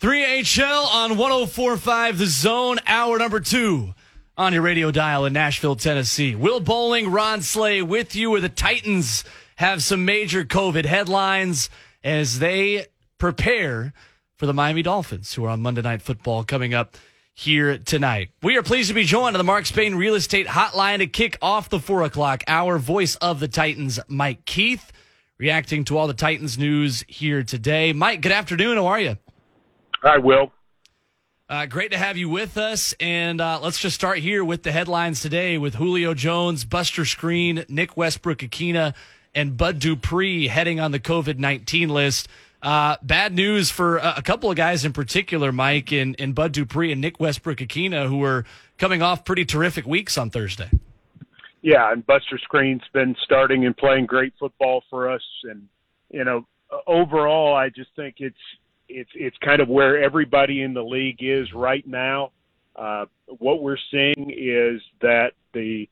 3HL on 1045 The Zone, hour number two on your radio dial in Nashville, Tennessee. Will Bowling, Ron Slay with you where the Titans have some major COVID headlines as they prepare for the Miami Dolphins, who are on Monday Night Football coming up here tonight. We are pleased to be joined on the Mark Spain Real Estate Hotline to kick off the four o'clock hour. Voice of the Titans, Mike Keith, reacting to all the Titans news here today. Mike, good afternoon. How are you? Hi, Will. Uh, great to have you with us. And uh, let's just start here with the headlines today with Julio Jones, Buster Skrine, Nick Westbrook Ikhine, and Bud Dupree heading on the COVID 19 list. Uh, bad news for a couple of guys in particular, Mike, and, and Bud Dupree and Nick Westbrook Ikhine, who were coming off pretty terrific weeks on Thursday. Yeah, and Buster Skrine's been starting and playing great football for us. And, you know, overall, I just think it's it's it's kind of where everybody in the league is right now. Uh, what we're seeing is that the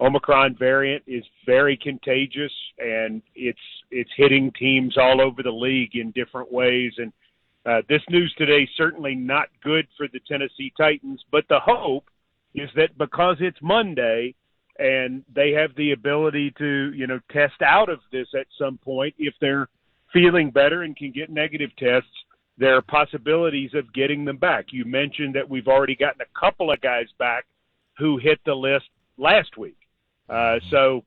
Omicron variant is very contagious, and it's it's hitting teams all over the league in different ways. And uh, this news today certainly not good for the Tennessee Titans. But the hope is that because it's Monday and they have the ability to you know test out of this at some point if they're feeling better and can get negative tests there are possibilities of getting them back. You mentioned that we've already gotten a couple of guys back who hit the list last week. Uh, so,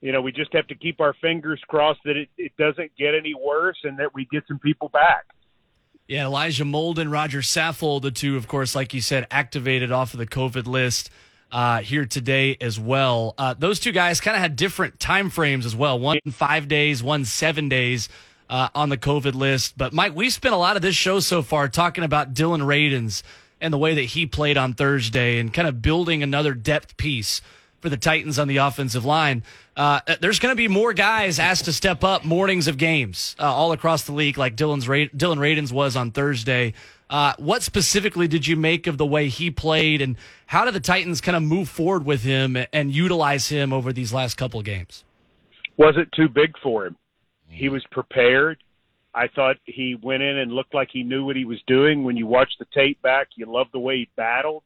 you know, we just have to keep our fingers crossed that it, it doesn't get any worse and that we get some people back. Yeah, Elijah Molden, Roger Saffold, the two, of course, like you said, activated off of the COVID list uh, here today as well. Uh, those two guys kind of had different time frames as well. One five days, one seven days uh, on the COVID list. But Mike, we spent a lot of this show so far talking about Dillon Radunz and the way that he played on Thursday and kind of building another depth piece for the Titans on the offensive line. Uh, there's going to be more guys asked to step up mornings of games uh, all across the league, like Dillon's Ra- Dillon Radunz was on Thursday. Uh, what specifically did you make of the way he played, and how did the Titans kind of move forward with him and utilize him over these last couple of games? Was it too big for him? He was prepared. I thought he went in and looked like he knew what he was doing. When you watch the tape back, you love the way he battled.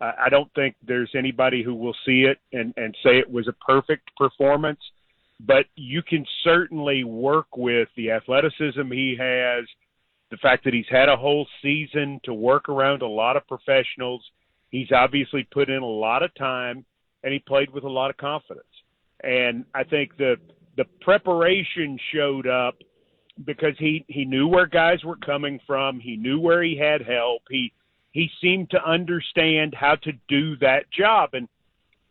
Uh, I don't think there's anybody who will see it and, and say it was a perfect performance, but you can certainly work with the athleticism he has, the fact that he's had a whole season to work around a lot of professionals. He's obviously put in a lot of time and he played with a lot of confidence. And I think the the preparation showed up because he he knew where guys were coming from. He knew where he had help. He he seemed to understand how to do that job, and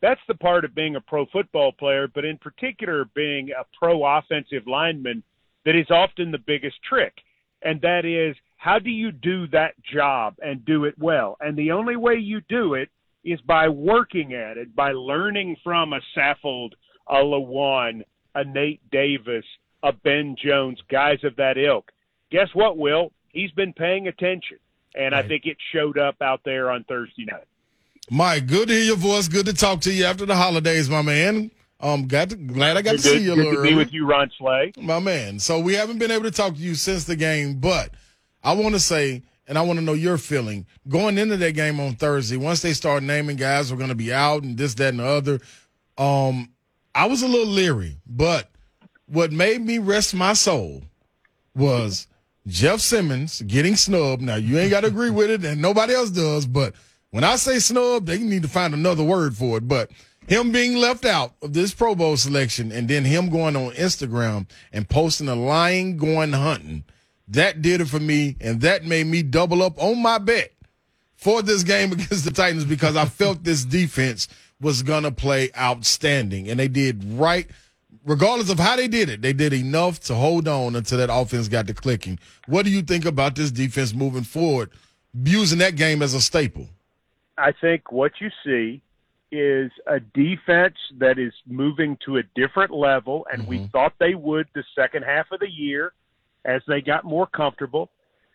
that's the part of being a pro football player, but in particular being a pro offensive lineman that is often the biggest trick, and that is how do you do that job and do it well? And the only way you do it is by working at it, by learning from a Saffold, a Lewan, a Nate Davis, a Ben Jones, guys of that ilk. Guess what, Will? He's been paying attention, and right. I think it showed up out there on Thursday night. Mike, good to hear your voice. Good to talk to you after the holidays, my man. Um, got to, glad I got good, to see you. Good to be with you, Ron Slay, my man. So we haven't been able to talk to you since the game, but I want to say, and I want to know your feeling going into that game on Thursday. Once they start naming guys we're going to be out and this, that, and the other, um, I was a little leery, but what made me rest my soul was Jeff Simmons getting snubbed. Now you ain't got to agree with it, and nobody else does. But when I say snub, they need to find another word for it. But him being left out of this Pro Bowl selection, and then him going on Instagram and posting a lion going hunting, that did it for me, and that made me double up on my bet for this game against the Titans because I felt this defense was going to play outstanding. And they did right, regardless of how they did it, they did enough to hold on until that offense got to clicking. What do you think about this defense moving forward, using that game as a staple? I think what you see is a defense that is moving to a different level, and mm-hmm. we thought they would the second half of the year as they got more comfortable.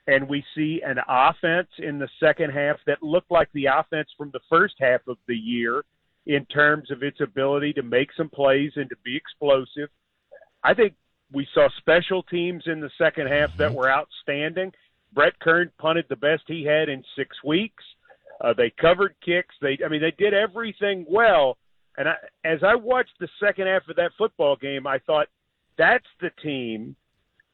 And we see an offense in the second half that looked like the offense from the first half of the year in terms of its ability to make some plays and to be explosive. I think we saw special teams in the second half that were outstanding. Brett Kern punted the best he had in six weeks. Uh, they covered kicks. They, I mean, they did everything well. And I, as I watched the second half of that football game, I thought that's the team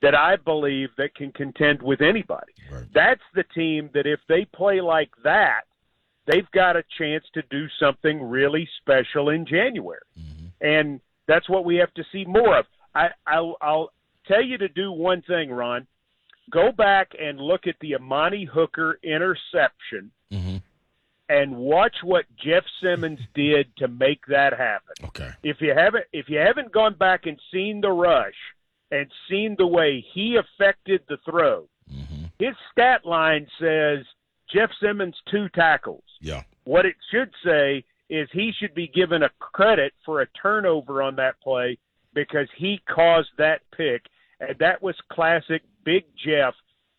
that I believe that can contend with anybody. Right. That's the team that if they play like that, they've got a chance to do something really special in January. Mm-hmm. And that's what we have to see more of. I, I'll, I'll tell you to do one thing, Ron. Go back and look at the Amani Hooker interception mm-hmm. and watch what Jeff Simmons did to make that happen. Okay. If you haven't if you haven't gone back and seen the rush and seen the way he affected the throw, mm-hmm. his stat line says Jeff Simmons two tackles. Yeah. What it should say is he should be given a credit for a turnover on that play because he caused that pick. And that was classic Big Jeff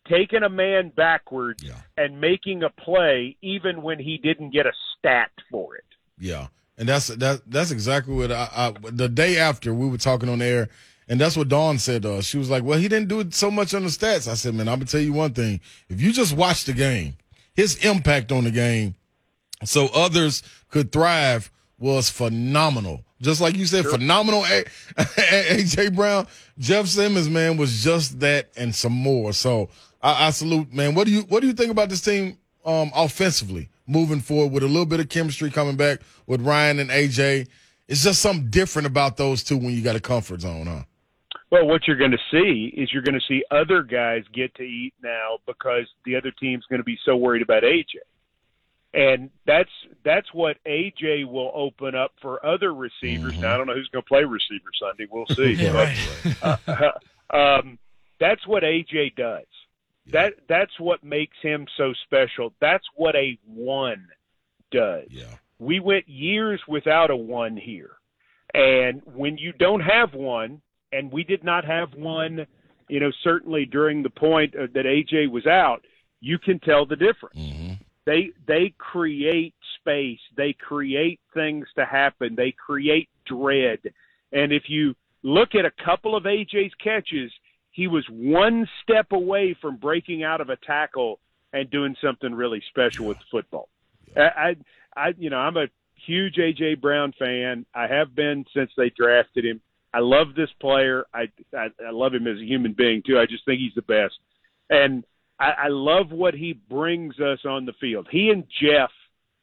taking a man backwards yeah. and making a play even when he didn't get a stat for it. Yeah. And that's that that's exactly what I, I the day after we were talking on air and that's what Dawn said to us. She was like, Well, he didn't do it so much on the stats. I said, Man, I'm gonna tell you one thing. If you just watch the game, his impact on the game so others could thrive was phenomenal. Just like you said, sure. phenomenal. AJ Brown, Jeff Simmons, man, was just that and some more. So I, I, salute, man. What do you what do you think about this team um, offensively moving forward with a little bit of chemistry coming back with Ryan and AJ? It's just something different about those two when you got a comfort zone, huh? Well, what you're going to see is you're going to see other guys get to eat now because the other team's going to be so worried about AJ and that's that's what AJ will open up for other receivers. Mm-hmm. Now I don't know who's going to play receiver Sunday. We'll see. yeah, but, uh, um, that's what AJ does. Yeah. That that's what makes him so special. That's what a one does. Yeah. We went years without a one here, and when you don't have one, and we did not have one, you know, certainly during the point uh, that AJ was out, you can tell the difference. Mm-hmm. They they create space. They create things to happen. They create dread. And if you look at a couple of aj's catches he was one step away from breaking out of a tackle and doing something really special with football. I i you know i'm a huge aj brown fan. I have been since they drafted him i love this player i i, I love him as a human being too i just think he's the best and I, I love what he brings us on the field. He and Jeff,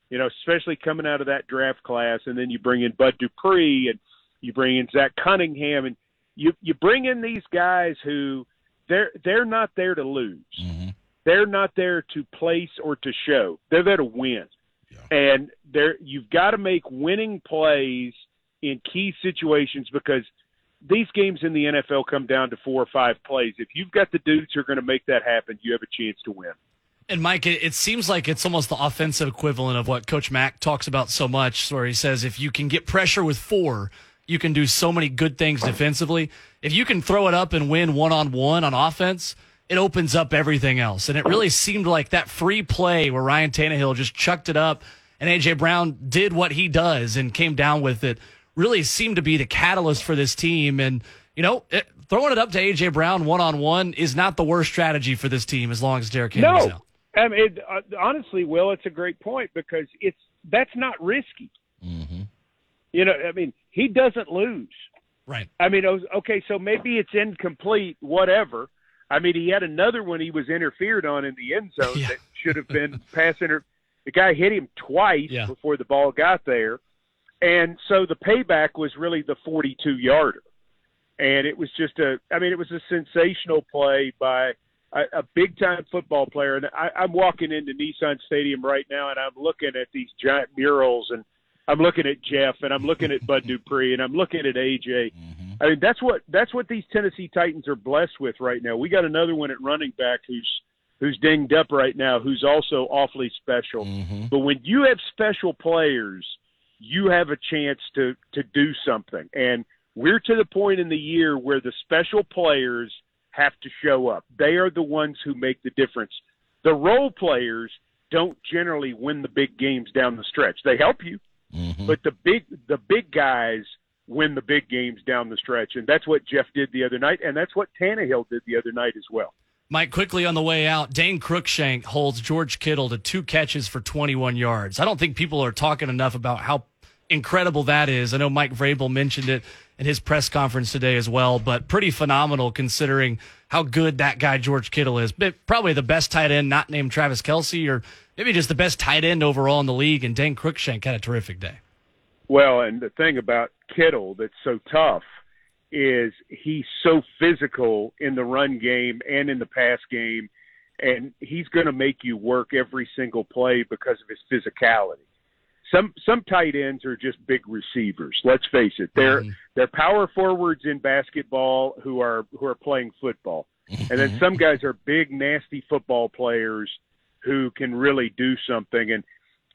you know, especially coming out of that draft class, and then you bring in Bud Dupree and you bring in Zach Cunningham, and you you bring in these guys who they're they're not there to lose. Mm-hmm. They're not there to place or to show. They're there to win. Yeah. And there you've got to make winning plays in key situations because these games in the NFL come down to four or five plays. If you've got the dudes who are going to make that happen, you have a chance to win. And Mike, it, seems like it's almost the offensive equivalent of what Coach Mack talks about so much, where he says if you can get pressure with four, you can do so many good things defensively. If you can throw it up and win one on one on offense, it opens up everything else. And it really seemed like that free play where Ryan Tannehill just chucked it up and AJ Brown did what he does and came down with it really seemed to be the catalyst for this team. And, you know, it, throwing it up to A.J. Brown one on one is not the worst strategy for this team as long as Derrick Henry's no. out. I mean, it, uh, honestly, Will, it's a great point because it's that's not risky. Mm-hmm. You know, I mean, he doesn't lose. Right. I mean, okay, so maybe it's incomplete, whatever. I mean, he had another one he was interfered on in the end zone yeah. that should have been pass inter. The guy hit him twice yeah. before the ball got there. And so the payback was really the 42 yarder. And it was just a, I mean, it was a sensational play by a, a big time football player. And I, I'm walking into Nissan Stadium right now and I'm looking at these giant murals and I'm looking at Jeff and I'm looking at Bud Dupree and I'm looking at AJ. Mm-hmm. I mean, that's what, that's what these Tennessee Titans are blessed with right now. We got another one at running back who's, who's dinged up right now, who's also awfully special. Mm-hmm. But when you have special players, you have a chance to to do something. And we're to the point in the year where the special players have to show up. They are the ones who make the difference. The role players don't generally win the big games down the stretch. They help you, mm-hmm. but the big the big guys win the big games down the stretch, and that's what Jeff did the other night, and that's what Tannehill did the other night as well. Mike, quickly on the way out, Dane Cruikshank holds George Kittle to two catches for 21 yards. I don't think people are talking enough about how incredible that is. I know Mike Vrabel mentioned it in his press conference today as well, but pretty phenomenal considering how good that guy George Kittle is. But probably the best tight end not named Travis Kelce, or maybe just the best tight end overall in the league. And Dane Cruikshank had a terrific day. Well, and the thing about Kittle that's so tough is he's so physical in the run game and in the pass game, and he's going to make you work every single play because of his physicality. Some some tight ends are just big receivers. Let's face it; they're mm-hmm. they're power forwards in basketball who are who are playing football, mm-hmm. and then some guys are big, nasty football players who can really do something. And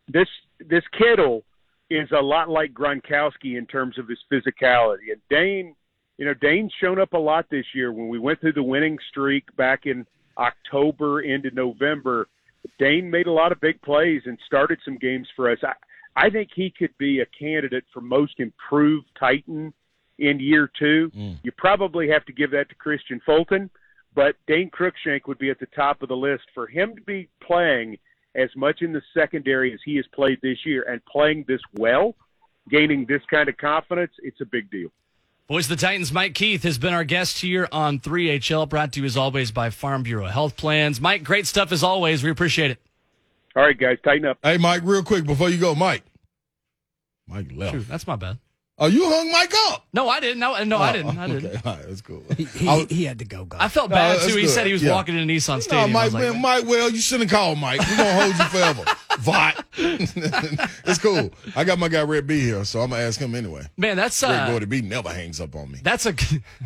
this this Kittle is a lot like Gronkowski in terms of his physicality. And Dane you know, Dane's shown up a lot this year. When we went through the winning streak back in October into November, Dane made a lot of big plays and started some games for us. I, I think he could be a candidate for most improved Titan in year two. Mm. You probably have to give that to Kristian Fulton, but Dane Cruikshank would be at the top of the list for him to be playing as much in the secondary as he has played this year and playing this well, gaining this kind of confidence. It's a big deal. Voice of the Titans, Mike Keith has been our guest here on 3HL, brought to you as always by Farm Bureau Health Plans. Mike, great stuff as always. We appreciate it. All right, guys, tighten up. Hey, Mike, real quick before you go, Mike. Mike left. True, that's my bad. Oh, you hung Mike up? No, I didn't. No, no, oh, I didn't. I didn't. Okay, all right, that's cool. He, he, he had to go. I felt bad no, too. He said he was yeah. walking in Nissan Stadium. No, Mike, like, man, Mike, well, you shouldn't call Mike. We're gonna hold you forever. Vot. it's cool. I got my guy Red B here, so I'm gonna ask him anyway. Man, that's uh, Red Boy B never hangs up on me. That's a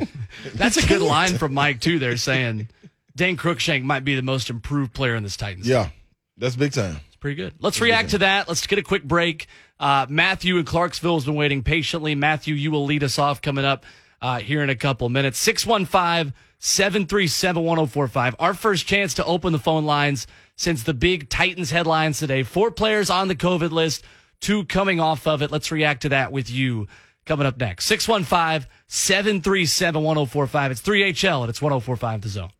that's a good line from Mike too. They're saying Dane Cruikshank might be the most improved player in this Titans. Yeah, that's big time. It's pretty good. Let's that's react to that. Let's get a quick break. Uh, Matthew in Clarksville has been waiting patiently. Matthew, you will lead us off coming up uh, here in a couple minutes. 615 737 1045. Our first chance to open the phone lines since the big Titans headlines today. Four players on the COVID list, two coming off of it. Let's react to that with you coming up next. 615 737 1045. It's 3HL and it's 1045 The Zone.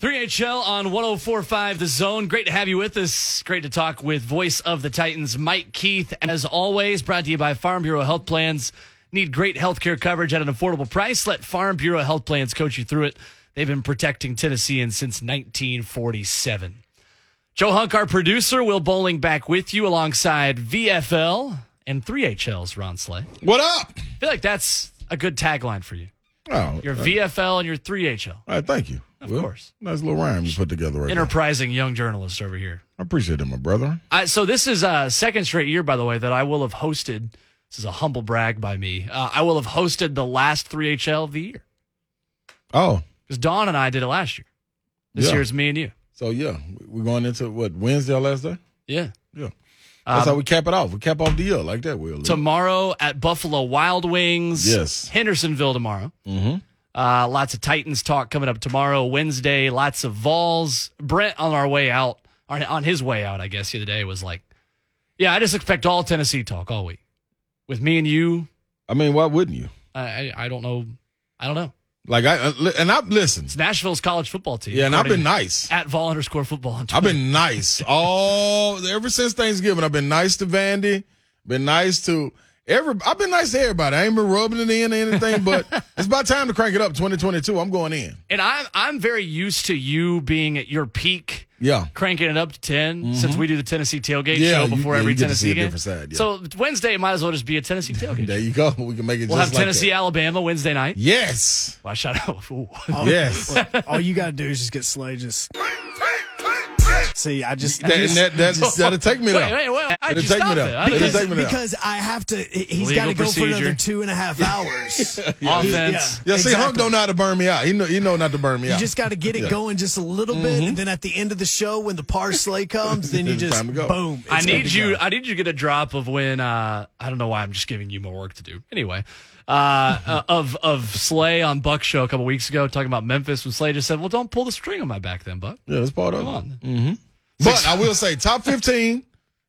3HL on 1045 The Zone. Great to have you with us. Great to talk with voice of the Titans, Mike Keith. As always, brought to you by Farm Bureau Health Plans. Need great health care coverage at an affordable price? Let Farm Bureau Health Plans coach you through it. They've been protecting Tennesseans since 1947. Joe Hunk, our producer, Will Bowling back with you alongside VFL and 3HL's Ron Slay. What up? I feel like that's a good tagline for you. Oh, your uh, VFL and your 3HL. All right, thank you. Of course. Nice little rhyme you put together right Enterprising young journalist over here. I appreciate it, my brother. I, so this is a second straight year, by the way, that I will have hosted. This is a humble brag by me. Uh, I will have hosted the last 3HL of the year. Oh. Because Dawn and I did it last year. This yeah. year's me and you. So, yeah, we're going into what, Wednesday or last day? Yeah. Yeah. That's um, how we cap it off. We cap off the year like that, Will. Tomorrow at Buffalo Wild Wings. Yes. Hendersonville tomorrow. Mm-hmm. Uh, lots of Titans talk coming up tomorrow, Wednesday. Lots of Vols. Brent on our way out, on his way out, I guess the other day was like, "Yeah, I just expect all Tennessee talk all week with me and you." I mean, why wouldn't you? I I, I don't know. I don't know. Like I uh, and I listen. It's Nashville's college football team. Yeah, and I've been nice at Vol underscore football. I've been nice all ever since Thanksgiving. I've been nice to Vandy. Been nice to Every I've been nice to everybody. I ain't been rubbing it in or anything, but it's about time to crank it up. 2022. I'm going in. And I'm I'm very used to you being at your peak. Yeah, cranking it up to 10 mm-hmm. since we do the Tennessee tailgate yeah, show before you, every yeah, Tennessee game. Side, yeah. So Wednesday might as well just be a Tennessee tailgate. there you go. We can make it. We'll have like Tennessee, that. Alabama Wednesday night. Yes. Well, I shut up. yes. all you got to do is just get Slay just See, I just, That, and that, that, that'll take me Wait, there. wait, wait. How'd It'll take me stop it? I It'll take me there. because I have to. He's got to go for another two and a half hours. Offense. Yeah, see, Hunk don't know how to burn me out. He know, he know not to burn me You out. You just got to get it Yeah. going just a little bit, and then at the end of the show, when the parsley comes, then you just time to go. boom. I need you. go. I need you to get a drop of when. Uh, I don't know why I'm just giving you more work to do. Anyway, uh, uh, of of Slay on Buck show a couple weeks ago talking about Memphis when Slay just said, "Well, don't pull the string on my back, then, Buck." yeah, it's part of Come it. on. Mm. But I will say, top 15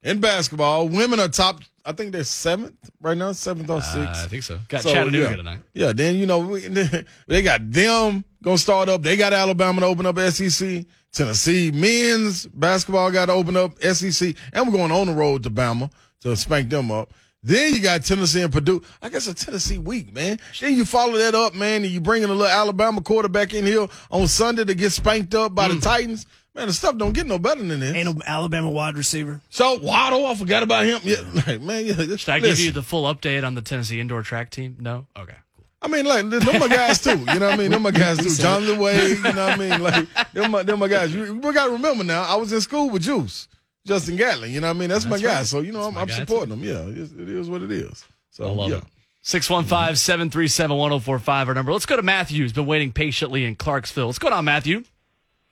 in basketball. Women are top, I think they're seventh right now, seventh or Uh, sixth. I think so. Got So, Chattanooga yeah. tonight. Yeah, then you know we, they got them gonna start up. They got Alabama to open up SEC. Tennessee men's basketball got to open up SEC, and we're going on the road to Bama to spank them up. Then you got Tennessee and Purdue. I guess a Tennessee week, man. Then you follow that up, man, and you bring in a little Alabama quarterback in here on Sunday to get spanked up by the Titans. Man, the stuff don't get no better than this. And an Alabama wide receiver. So Waddle, I forgot about him. Yeah, like, man, yeah. Should I give you the full update on the Tennessee indoor track team? No. Okay. I mean, like, them my guys too. You know what I mean? Them my guys too. Jonathan Wade, you know what I mean? Like, them my, them my guys. You, we got to remember now, I was in school with Juice, Justin Gatlin. You know what I mean? That's, my That's guy. So, you know, I'm, I'm guy, supporting them. Yeah, it is, it is what it is. So, I love yeah. it. 615 737 1045, our number. Let's go to Matthew, who's been waiting patiently in Clarksville. What's going on, Matthew?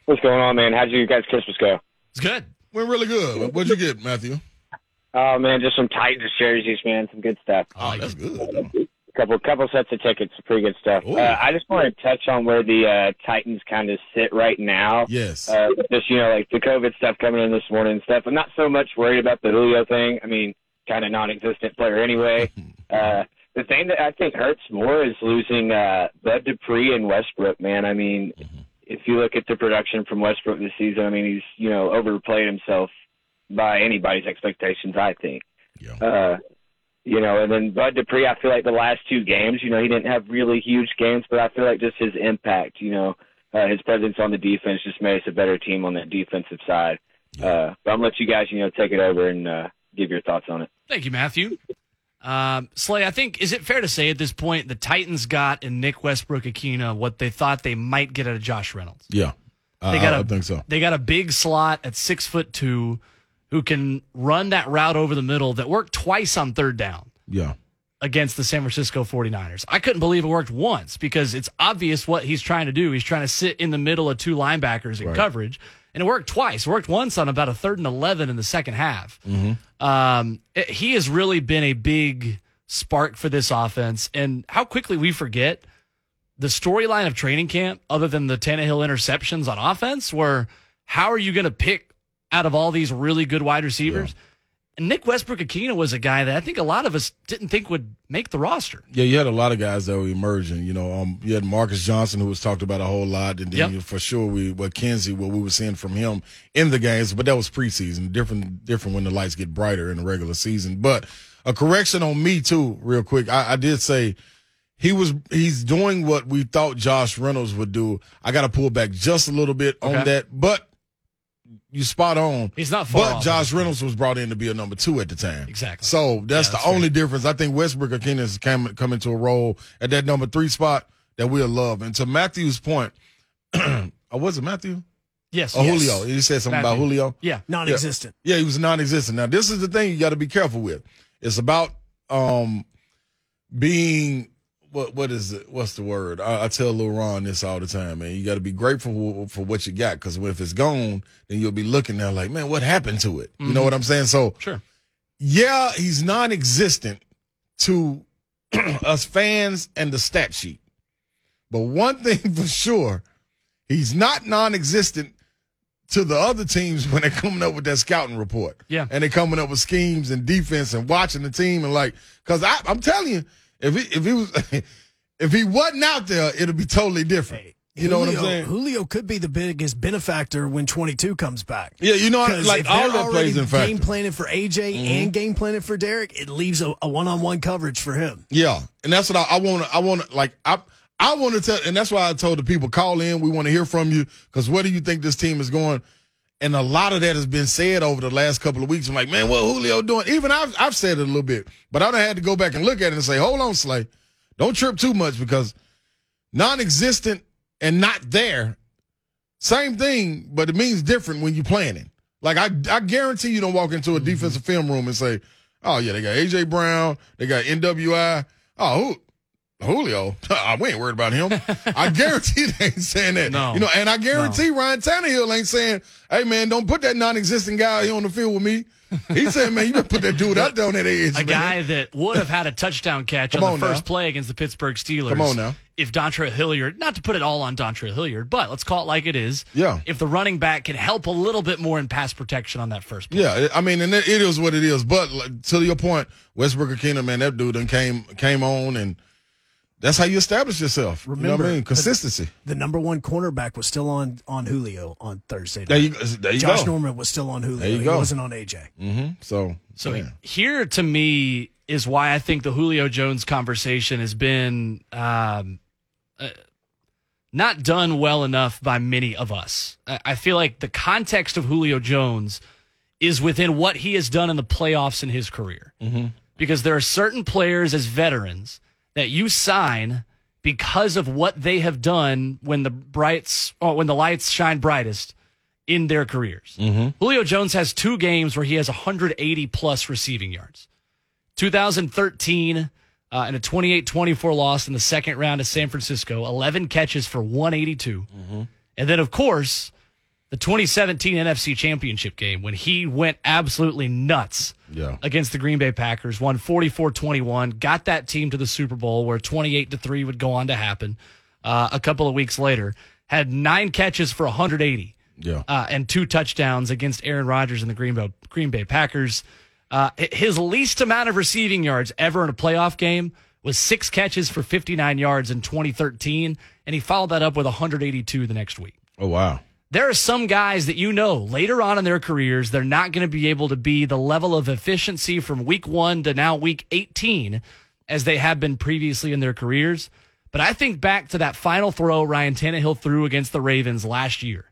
What's going on, man? How'd you guys' Christmas go? It's good. Went really good. What'd you get, Matthew? Oh man, just some Titans jerseys, man. Some good stuff. Oh, that's good. Couple couple sets of tickets, pretty good stuff. Uh, I just want to touch on where the uh, Titans kind of sit right now. Yes. Uh, just you know, like the COVID stuff coming in this morning and stuff. I'm not so much worried about the Julio thing. I mean, kind of non-existent player anyway. uh, the thing that I think hurts more is losing uh, Bud Dupree and Westbrook. Man, I mean, if you look at the production from Westbrook this season, I mean, he's you know overplayed himself by anybody's expectations. I think. Yeah. Uh, you know, and then Bud Dupree, I feel like the last two games, you know, he didn't have really huge games, but I feel like just his impact, you know, uh, his presence on the defense just made us a better team on the defensive side. Uh, but I'm gonna let you guys, you know, take it over and uh, give your thoughts on it. Thank you, Matthew. Um, Slay, I think, is it fair to say at this point the Titans got in Nick Westbrook Ikhine what they thought they might get out of Josh Reynolds? Yeah. I, They got a- I think so. They got a big slot at six foot two who can run that route over the middle that worked twice on third down Yeah. against the San Francisco 49ers. I couldn't believe it worked once because it's obvious what he's trying to do. He's trying to sit in the middle of two linebackers in Right. coverage, and it worked twice. It worked once on about a third and 11 in the second half. Mm-hmm. Um, it- he has really been a big spark for this offense, and how quickly we forget the storyline of training camp, other than the Tannehill interceptions on offense, were how are you going to pick out of all these really good wide receivers? And Nick Westbrook Ikhine was a guy that I think a lot of us didn't think would make the roster. Yeah, you had a lot of guys that were emerging. You know, um, you had Marcus Johnson, who was talked about a whole lot, and then Yep. you- for sure we what Kenzie, what we were seeing from him in the games, but that was preseason. Different, different when the lights get brighter in the regular season. But a correction on me too, real quick. I, I did say he was he's doing what we thought Josh Reynolds would do. I got to pull back just a little bit on that, but you spot on. He's not far But off Josh Reynolds was brought in to be a number two at the time. Exactly. So that's Yeah, the that's only difference. I think Westbrook Ikhine has come, come into a role at that number three spot that we'll love. And to Matthew's point, or was it Matthew? Yes. Or yes. Julio? He said something about Matthew. Julio. Yeah. Non-existent. Yeah, he was non-existent. Now this is the thing you got to be careful with. It's about um being what what is it? What's the word? I, I tell Lil Ron this all the time, man. You got to be grateful for what you got because if it's gone, then you'll be looking there like, man, what happened to it? You know mm-hmm. what I'm saying? So Sure. yeah, he's non-existent to us fans and the stat sheet. But one thing for sure, he's not non-existent to the other teams when they're coming up with that scouting report. Yeah. And they're coming up with schemes and defense and watching the team and like, cause I'm telling you, if he, if he was, if he wasn't out there, it'll be totally different. You know what I'm saying? Julio could be the biggest benefactor when 22 comes back. Yeah, you know, like all that plays in factor. Game planning for AJ mm-hmm. and game planning for Derrick, it leaves a, a one-on-one coverage for him. Yeah, and that's what I, I want. I want to like I. I want to tell, and that's why I told the people call in. We want to hear from you because where do you think this team is going? And a lot of that has been said over the last couple of weeks. I'm like, man, what Julio doing? Even I've I've said it a little bit, but I don't had to go back and look at it and say, hold on, Slay, don't trip too much because non-existent and not there, same thing, but it means different when you're planning. Like I, I guarantee you don't walk into a mm-hmm. defensive film room and say, "Oh yeah, they got AJ Brown, they got NWI. Oh, who, Julio, we ain't worried about him." I guarantee they ain't saying that. No. You know, and I guarantee Ryan Tannehill ain't saying, "Hey man, don't put that non-existent guy here on the field with me." He said, "Man, you better put that dude out there on that edge." A man. guy that would have had a touchdown catch on, on the now. first play against the Pittsburgh Steelers. Come on now. If Dontre Hilliard, not to put it all on Dontre Hilliard, but let's call it like it is. Yeah. If the running back can help a little bit more in pass protection on that first play. Yeah, I mean, and it is what it is. But to your point, Westbrook Ikhine, man, that dude done came came on, and that's how you establish yourself. you know Remember, what I mean? Consistency. The number one cornerback was still on on Julio on Thursday. There you, there you Josh go. Norman was still on Julio. There you he go. wasn't on AJ. hmm So, So yeah. here to me is why I think the Julio Jones conversation has been um, uh, not done well enough by many of us. I I feel like the context of Julio Jones is within what he has done in the playoffs in his career. Because there are certain players as veterans that you sign because of what they have done when the brights or when the lights shine brightest in their careers. Mm-hmm. Julio Jones has two games where he has 180 plus receiving yards. 2013 uh, in a 28-24 loss in the second round of San Francisco, 11 catches for 182. Mm-hmm. And then of course, the 2017 NFC Championship game when he went absolutely nuts Yeah. against the Green Bay Packers, won 44-21, got that team to the Super Bowl where 28 to 3 would go on to happen. Uh, a couple of weeks later, had 9 catches for 180 yeah. uh, and two touchdowns against Aaron Rodgers and the Green Bay, Green Bay Packers. Uh, his least amount of receiving yards ever in a playoff game was six catches for 59 yards in 2013, and he followed that up with 182 the next week. Oh wow. There are some guys that you know later on in their careers, they're not going to be able to be the level of efficiency from week one to now week 18 as they have been previously in their careers. But I think back to that final throw Ryan Tannehill threw against the Ravens last year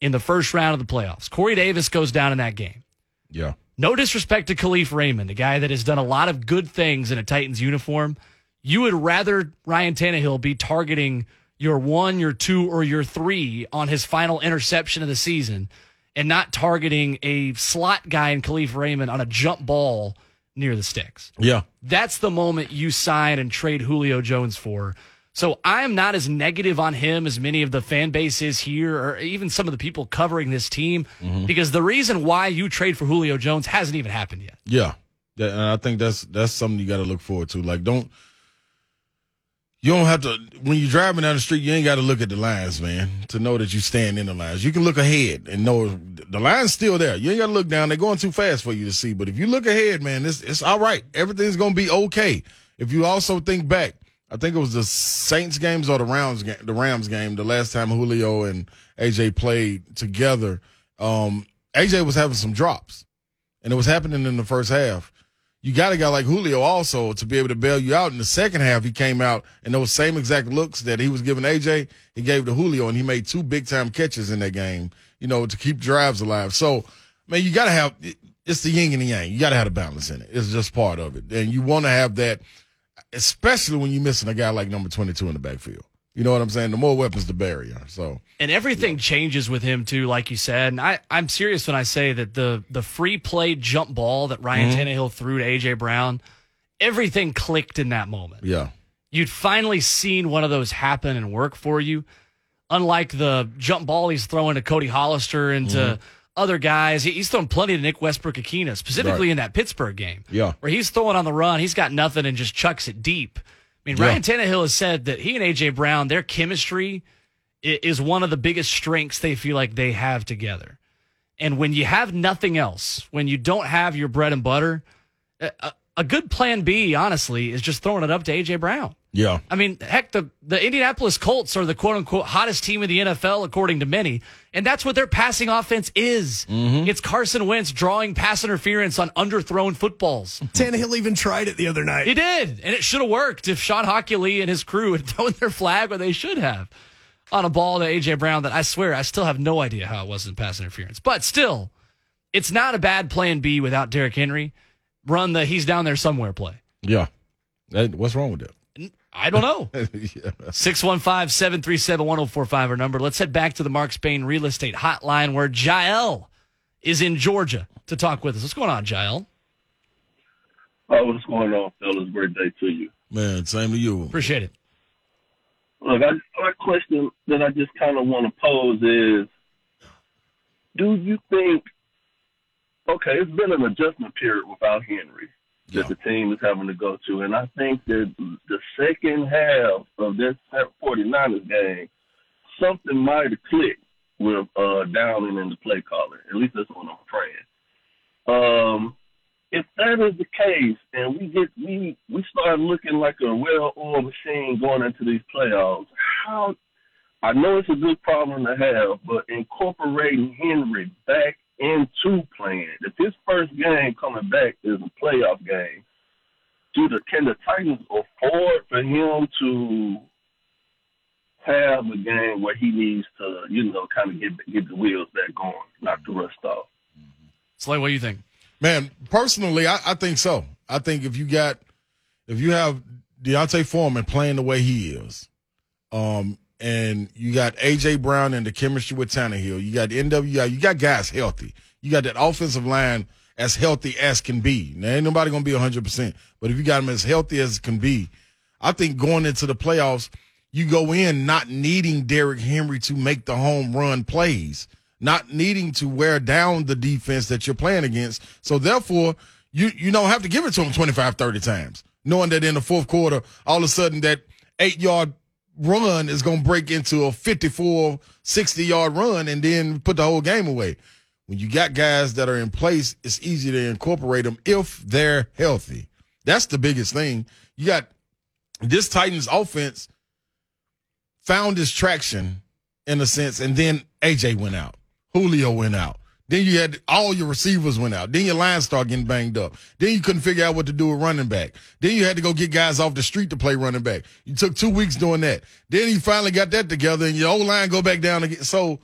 in the first round of the playoffs. Corey Davis goes down in that game. Yeah. No disrespect to Kalif Raymond, a guy that has done a lot of good things in a Titans uniform. You would rather Ryan Tannehill be targeting your one, your two, or your three on his final interception of the season and not targeting a slot guy in Kalif Raymond on a jump ball near the sticks. Yeah. That's the moment you sign and trade Julio Jones for. So I am not as negative on him as many of the fan base is here, or even some of the people covering this team, mm-hmm. because the reason why you trade for Julio Jones hasn't even happened yet. Yeah. And I think that's that's something you got to look forward to. Like, don't you don't have to when you're driving down the street, you ain't got to look at the lines, man, to know that you stand in the lines. You can look ahead and know the line's still there. You ain't got to look down; they're going too fast for you to see. But if you look ahead, man, it's it's all right. Everything's gonna be okay. If you also think back, I think it was the Saints games or the Rams game, the Rams game, the last time Julio and AJ played together. Um, AJ was having some drops, and it was happening in the first half you got a guy like Julio also to be able to bail you out. In the second half, he came out and those same exact looks that he was giving AJ, he gave to Julio, and he made two big time catches in that game, you know, to keep drives alive. So, man, you got to have it's the yin and the yang. You got to have the balance in it. It's just part of it, and you want to have that, especially when you're missing a guy like number 22 in the backfield. You know what I'm saying? The more weapons, the barrier. So, And everything changes with him too, like you said. And I, I'm serious when I say that the the free play jump ball that Ryan mm-hmm. Tannehill threw to AJ Brown, everything clicked in that moment. yeah, you'd finally seen one of those happen and work for you. Unlike the jump ball he's throwing to Cody Hollister and to mm-hmm. other guys, he's thrown plenty to Nick Westbrook Ikhine, specifically Right. in that Pittsburgh game. Yeah. Where he's throwing on the run, he's got nothing and just chucks it deep. I mean, Yeah. Ryan Tannehill has said that he and AJ Brown, their chemistry is one of the biggest strengths they feel like they have together. And when you have nothing else, when you don't have your bread and butter, a, a- a good plan B, honestly, is just throwing it up to AJ Brown. Yeah, I mean, heck, the, the Indianapolis Colts are the quote unquote hottest team in the NFL, according to many. And that's what their passing offense is. Mm-hmm. It's Carson Wentz drawing pass interference on underthrown footballs. Tannehill even tried it the other night. He did. And it should have worked if Shawn Hochuli and his crew had thrown their flag where they should have on a ball to A.J. Brown that I swear I still have no idea how it wasn't pass interference. But still, it's not a bad plan B without Derrick Henry. Run the he's down there somewhere play. yeah. That, what's wrong with that? I don't know. yeah. 615 737 1045 our number. Let's head back to the Mark Spain real estate hotline where Jael is in Georgia to talk with us. What's going on, Jael? Oh, what's going on, fellas? Great day to you. Man, same to you. Appreciate it. Look, I, my question that I just kind of want to pose is, do you think? Okay, it's been an adjustment period without Henry that the team is having to go to, and I think that the second half of this 49ers game, something might have clicked with uh, Downing and the play caller. At least that's what I'm praying. Um, if that is the case, and we get we we start looking like a well-oiled machine going into these playoffs, how? I know it's a good problem to have, but incorporating Henry back into playing, if his first game coming back is a playoff game, do the can the Titans afford for him to have a game where he needs to, you know, kind of get get the wheels back going, knock the rust off? Slay, what do you think? Man, personally, I, I think so. I think if you got, if you have D'Onta Foreman playing the way he is, um, and you got AJ Brown and the chemistry with Tannehill, you got NWI, you got guys healthy. You got that offensive line as healthy as can be. Now, ain't nobody gonna be hundred percent, but if you got them as healthy as can be, I think going into the playoffs, you go in not needing Derrick Henry to make the home run plays, not needing to wear down the defense that you're playing against. So therefore, you you don't have to give it to him 25, 30 times, knowing that in the fourth quarter, all of a sudden that eight yard run is going to break into a 54, 60 yard run and then put the whole game away. When you got guys that are in place, it's easy to incorporate them if they're healthy. That's the biggest thing. You got this Titans offense found its traction in a sense, and then AJ went out, Julio went out. Then you had all your receivers went out. Then your line started getting banged up. Then you couldn't figure out what to do with running back. Then you had to go get guys off the street to play running back. You took two weeks doing that. Then you finally got that together, and your old line go back down again. So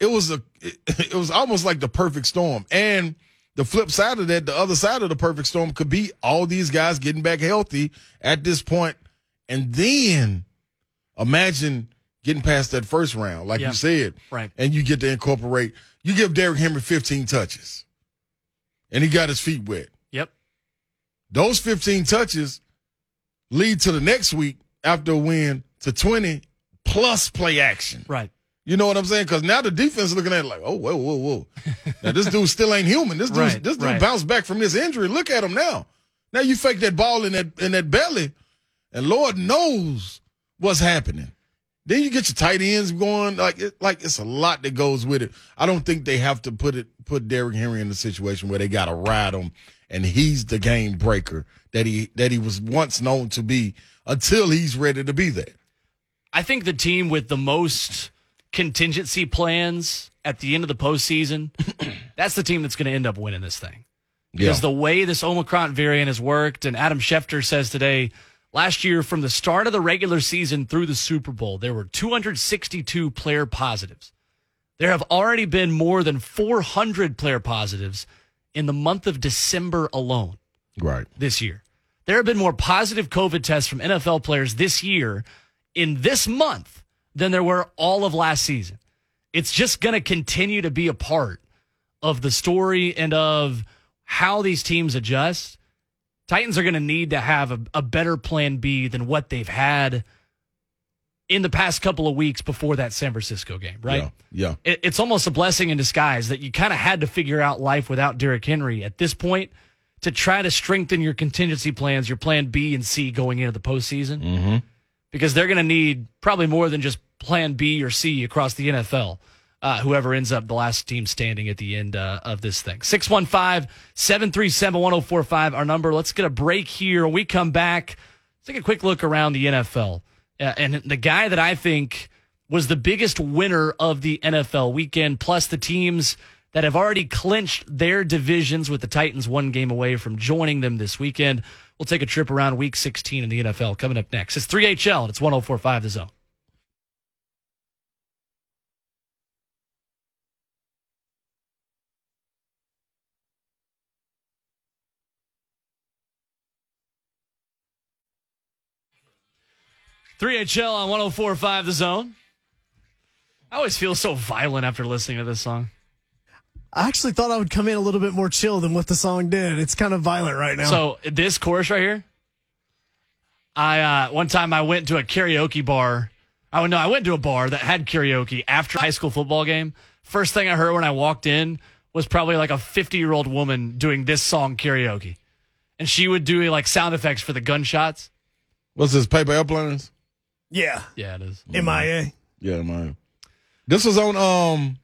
it was a it, was almost like the perfect storm. And the flip side of that, the other side of the perfect storm could be all these guys getting back healthy at this point, and then imagine getting past that first round, like Yeah. you said, Right. and you get to incorporate. You give Derrick Henry 15 touches, and he got his feet wet. Yep. Those 15 touches lead to the next week after a win to 20 plus play action. Right. You know what I'm saying? Because now the defense is looking at it like, oh, whoa, whoa, whoa. now this dude still ain't human. This dude, Right, this dude right. bounced back from this injury. Look at him now. Now you fake that ball in that in that belly, and Lord knows what's happening. Then you get your tight ends going. Like it, like it's a lot that goes with it. I don't think they have to put it put Derrick Henry in a situation where they got to ride him, and he's the game breaker that he that he was once known to be until he's ready to be there. I think the team with the most contingency plans at the end of the postseason, that's the team that's going to end up winning this thing. Because the way this Omicron variant has worked, and Adam Schefter says today, last year from the start of the regular season through the Super Bowl, there were 262 player positives. There have already been more than 400 player positives in the month of December alone right. this year. There have been more positive COVID tests from NFL players this year in this month than there were all of last season. It's just going to continue to be a part of the story and of how these teams adjust. Titans are going to need to have a, a better plan B than what they've had in the past couple of weeks before that San Francisco game, right? Yeah. Yeah. it, it's almost a blessing in disguise that you kind of had to figure out life without Derrick Henry at this point to try to strengthen your contingency plans, your plan B and C going into the postseason, Mm-hmm. because they're going to need probably more than just plan B or C across the NFL. Uh, whoever ends up the last team standing at the end uh, of this thing. 615 737 1045, our number. Let's get a break here. When we come back, let's take a quick look around the NFL. Uh, and the guy that I think was the biggest winner of the NFL weekend, plus the teams that have already clinched their divisions with the Titans one game away from joining them this weekend. We'll take a trip around week 16 in the NFL coming up next. It's 3HL and it's 1045 The Zone. Three HL on 1045 The Zone. I always feel so violent after listening to this song. I actually thought I would come in a little bit more chill than what the song did. It's kind of violent right now. So this chorus right here, I uh, one time I went to a karaoke bar. I no, I went to a bar that had karaoke after a high school football game. First thing I heard when I walked in was probably like a 50 year old woman doing this song karaoke, and she would do like sound effects for the gunshots. What's this? Paper airplanes? Yeah, Yeah, it is. MIA. Yeah, man. This was on um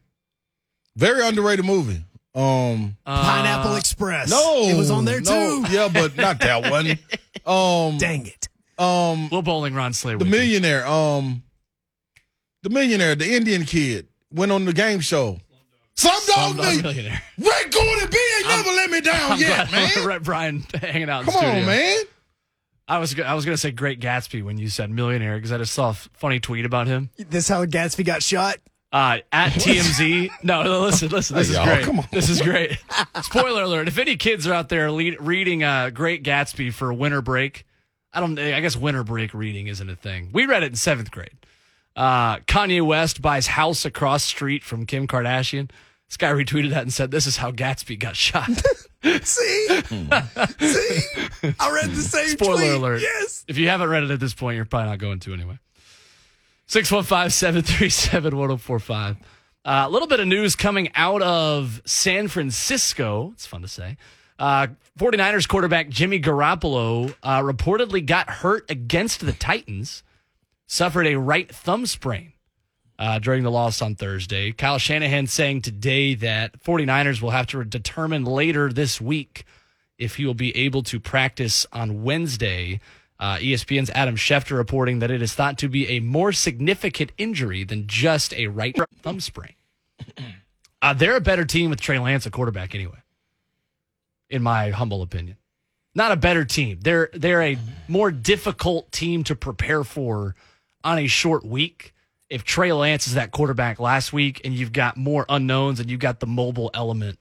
very underrated movie. Um Pineapple Express. no, it was on there no, too. Yeah, but not that one. Um Dang it. um Will Bowling Ron Slayer. the with you. millionaire, um the millionaire, the Indian kid went on the game show. Some dog me. Millionaire. Rick Gordon B ain't never let me down I'm yet, glad man. Brett Brian hanging out. In Come the studio. on, man. I was I was gonna say Great Gatsby when you said millionaire because I just saw a funny tweet about him. This how Gatsby got shot. Uh, at TMZ. No, no, listen, listen. This Hey, is great. come on. This is great. Spoiler alert: If any kids are out there lead, reading uh, Great Gatsby for a winter break, I don't. I guess winter break reading isn't a thing. We read it in seventh grade. Uh, Kanye West buys house across street from Kim Kardashian. This guy retweeted that and said, "This is how Gatsby got shot." See? See? I read the same Spoiler tweet. alert. Yes. If you haven't read it at this point, you're probably not going to anyway. 615 737 1045. Uh, A little bit of news coming out of San Francisco. It's fun to say. Uh, 49ers quarterback Jimmy Garoppolo uh, reportedly got hurt against the Titans, suffered a right thumb sprain uh, during the loss on Thursday. Kyle Shanahan saying today that 49ers will have to determine later this week if he will be able to practice on Wednesday. Uh, ESPN's Adam Schefter reporting that it is thought to be a more significant injury than just a right thumb sprain. Uh, they're a better team with Trey Lance a quarterback anyway, in my humble opinion. Not a better team. They're they're a more difficult team to prepare for on a short week. If Trey Lance is that quarterback last week, and you've got more unknowns, and you've got the mobile element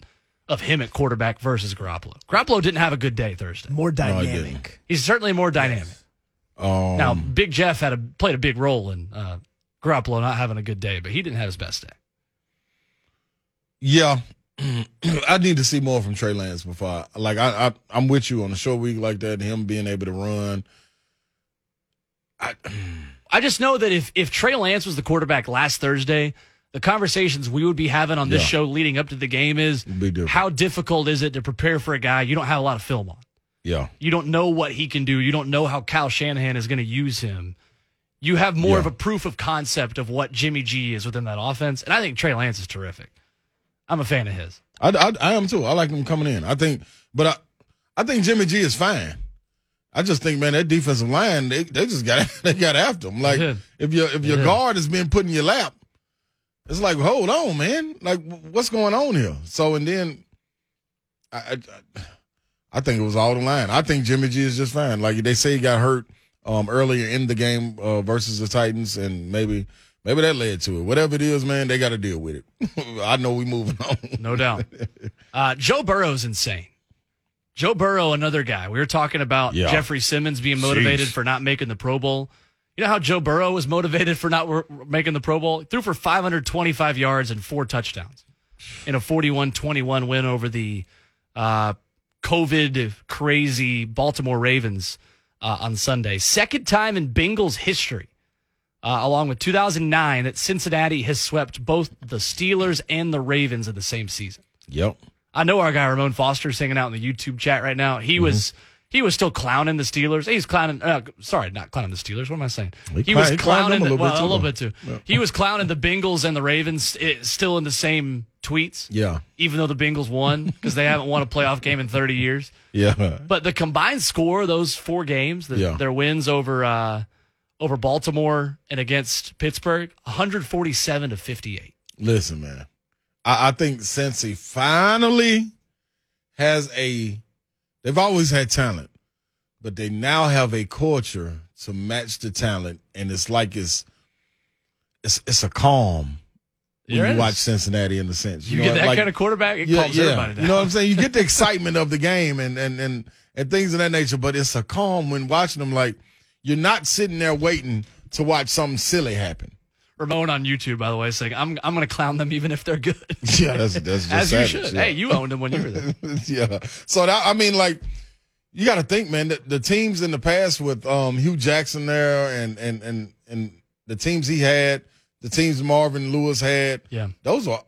of him at quarterback versus Garoppolo. Garoppolo didn't have a good day Thursday. More he dynamic. He's certainly more dynamic. Um Now, Big Jeff had a played a big role in uh, Garoppolo not having a good day, but he didn't have his best day. Yeah, I need to see more from Trey Lance before. I, like I, I, I'm with you on a short week like that. Him being able to run. I, I just know that if if Trey Lance was the quarterback last Thursday, the conversations we would be having on this Yeah. show leading up to the game is how difficult is it to prepare for a guy you don't have a lot of film on. yeah, You don't know what he can do. You don't know how Kyle Shanahan is going to use him. You have more Yeah. of a proof of concept of what Jimmy G is within that offense, and I think Trey Lance is terrific. I'm a fan of his. I, I, I am too. I like him coming in. I think, but I, I think Jimmy G is fine. I just think, man, that defensive line, they, they just got they got after them. Like if your if your guard is being put in your lap, it's like, hold on, man. Like what's going on here? So and then, I, I, I think it was all the line. I think Jimmy G is just fine. Like they say, he got hurt um, earlier in the game uh, versus the Titans, and maybe maybe that led to it. Whatever it is, man, they got to deal with it. I know we moving on. No doubt. Uh, Joe Burrow's insane. Joe Burrow, another guy. We were talking about Yeah. Jeffrey Simmons being motivated Sheesh. for not making the Pro Bowl. You know how Joe Burrow was motivated for not making the Pro Bowl? He threw for 525 yards and four touchdowns in a 41 21 win over the uh, COVID crazy Baltimore Ravens uh, on Sunday. Second time in Bengals history, uh, along with 2009, that Cincinnati has swept both the Steelers and the Ravens in the same season. Yep. I know our guy Ramon Foster's hanging out in the YouTube chat right now. He was he was still clowning the Steelers. He's clowning. Uh, sorry, not clowning the Steelers. What am I saying? He He, was clowning them a the, little bit well, too, a little bit too. He was clowning the Bengals and the Ravens eh, still in the same tweets, Yeah. even though the Bengals won because they haven't won a playoff game in 30 years. Yeah. But the combined score of those four games, the, Yeah. their wins over uh, over Baltimore and against Pittsburgh, 147 to 58. Listen, man. I, I think Cincy finally has a. They've always had talent, but they now have a culture to match the talent, and it's like it's it's it's a calm when There you is. watch Cincinnati in the sense. You, know, get that like- kind of quarterback, it yeah, calms yeah. everybody down. You know what I'm saying? You get the excitement of the game and and and and things of that nature, but it's a calm when watching them. Like you're not sitting there waiting to watch something silly happen. Ramon on YouTube, by the way, saying I'm I'm going to clown them even if they're good. Yeah, that's that's just As you should. yeah. Hey, you owned them when you were there. yeah. So that I mean, like, you got to think, man. The, the teams in the past with um, Hue Jackson there, and and and and the teams he had, the teams Marvin Lewis had, Yeah. those are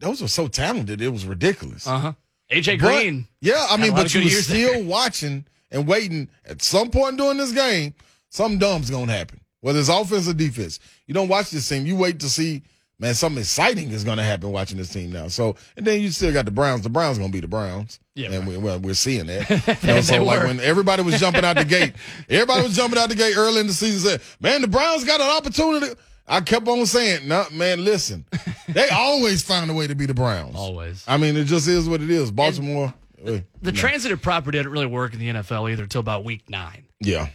those are so talented. It was ridiculous. Uh huh. AJ But- Green. yeah, I mean, but you were still there. watching and waiting. At some point during this game, something dumb's gonna happen. Whether it's offense or defense, you don't watch this team. You wait to see, man, something exciting is gonna happen watching this team now. So, and then you still got the Browns. The Browns gonna be the Browns. Yeah, and we, well, we're seeing that. You know, so like were. when everybody was jumping out the gate, everybody was jumping out the gate early in the season. Said, man, the Browns got an opportunity. I kept on saying, no, man, listen, they always find a way to be the Browns. Always. I mean, it just is what it is. Baltimore. eh, The no. transitive property didn't really work in the NFL either until about week nine. Yeah.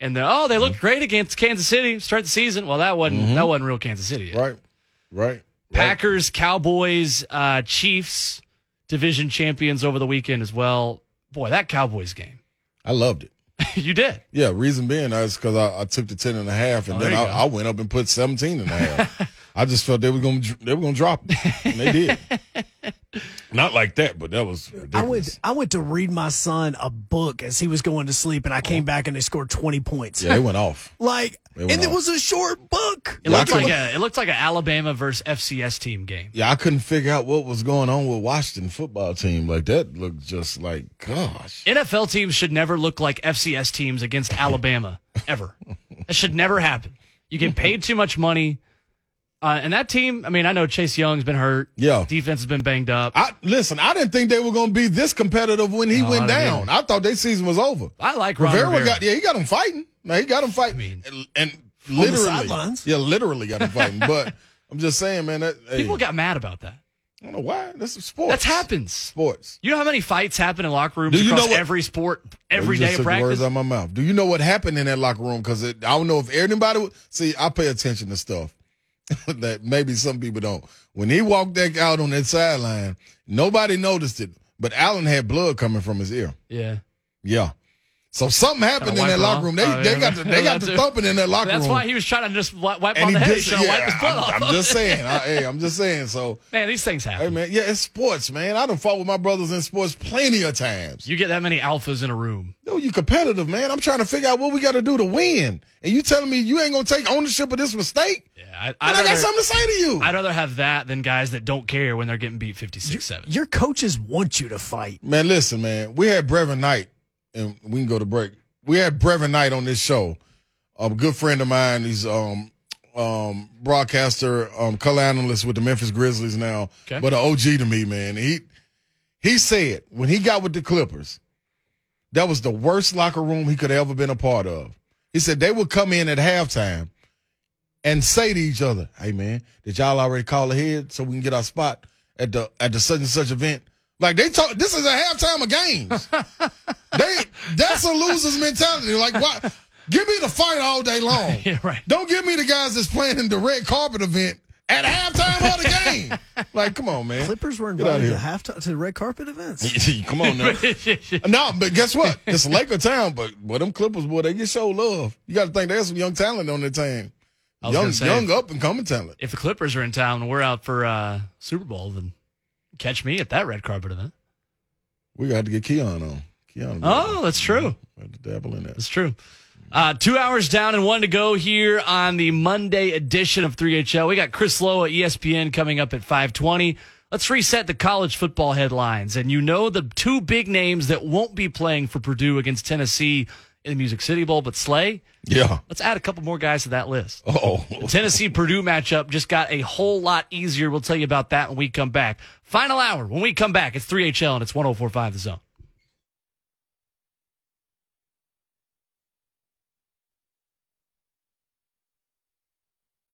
And the, oh, they looked great against Kansas City start the season. Well, that wasn't that wasn't real Kansas City. Yet. Mm-hmm. Right. Right. Packers, Cowboys, uh, Chiefs, division champions over the weekend as well. Boy, that Cowboys game. I loved it. you did. Yeah, reason being is because I, I took the 10 and a half and Oh, then I. I went up and put 17 and a half. I just felt they were going to they were going to drop it. And they did. Not like that, but that was ridiculous. I went I went to read my son a book as he was going to sleep, and I came oh. back and they scored twenty points. yeah, they went off. Like, They and went it was a short book. It Yeah, looked like a it looked like an Alabama versus FCS team game. Yeah, I couldn't figure out what was going on with Washington football team. Like that looked just like gosh. NFL teams should never look like FCS teams against Alabama ever. that should never happen. You get paid too much money. Uh, and that team, I mean, I know Chase Young's been hurt. Yeah. Defense has been banged up. I listen. I didn't think they were going to be this competitive when he No, went didn't down. I thought their season was over. I like Ron Rivera, Rivera. got yeah, he got him fighting. No, he got him fighting, I mean, and, and the literally, sidelines. yeah, literally got him fighting. but I'm just saying, man, that hey, People got mad about that. I don't know why. That's sports. That's happens. Sports. You know how many fights happen in locker rooms Do you across know what- every sport every You day just of took practice? Words out of my mouth. Do you know what happened in that locker room? Because I don't know if anybody would see. I pay attention to stuff that maybe some people don't. When he walked that out on that sideline, nobody noticed it, but Allen had blood coming from his ear. Yeah. Yeah. So something happened in that locker room. They Oh, they yeah. got the, they got the thumping in that locker That's room. That's why he was trying to just wipe, wipe and on he the head. did. He's wipe his blood I'm, off. I'm just saying. I, hey, I'm just saying. So Man, these things happen. hey, man, yeah, it's sports, man. I done fought with my brothers in sports plenty of times. You get that many alphas in a room. Yo, you competitive, man. I'm trying to figure out what we got to do to win. And you telling me you ain't gonna take ownership of this mistake? Yeah, I, And I'd, I got rather, something to say to you. I'd rather have that than guys that don't care when they're getting beat 56 7. Your coaches want you to fight. Man, listen, man. We had Brevin Knight, and we can go to break. We had Brevin Knight on this show. A good friend of mine. He's um um broadcaster, um color analyst with the Memphis Grizzlies now, Okay. but an OG to me, man. He he said when he got with the Clippers, that was the worst locker room he could have ever been a part of. He said they would come in at halftime and say to each other, "Hey, man, did y'all already call ahead so we can get our spot at the at the such and such event?" Like they talk. This is a halftime of games. they that's a loser's mentality. Like what? Give me the fight all day long. Yeah, right. Don't give me the guys that's playing in the red carpet event at halftime of the game. Like, come on, man. Clippers were Get out invited to halftime to the red carpet events. come on now. no, but guess what? It's Laker town, but boy, them Clippers, boy, they get show love. You got to think there's some young talent on their team. Young, gonna say- young up and coming talent. If the Clippers are in town and we're out for uh, Super Bowl, then catch me at that red carpet event. We got to get Keon on. Oh, that's true. Dabble in that. That's true. Uh, two hours down and one to go here on the Monday edition of 3HL. We got Chris Low at ESPN coming up at 520. Let's reset the college football headlines. And you know the two big names that won't be playing for Purdue against Tennessee in the Music City Bowl, but Slay. Yeah. Let's add a couple more guys to that list. Oh, Tennessee Purdue matchup just got a whole lot easier. We'll tell you about that when we come back. Final hour when we come back. It's 3HL and it's 1045 The Zone.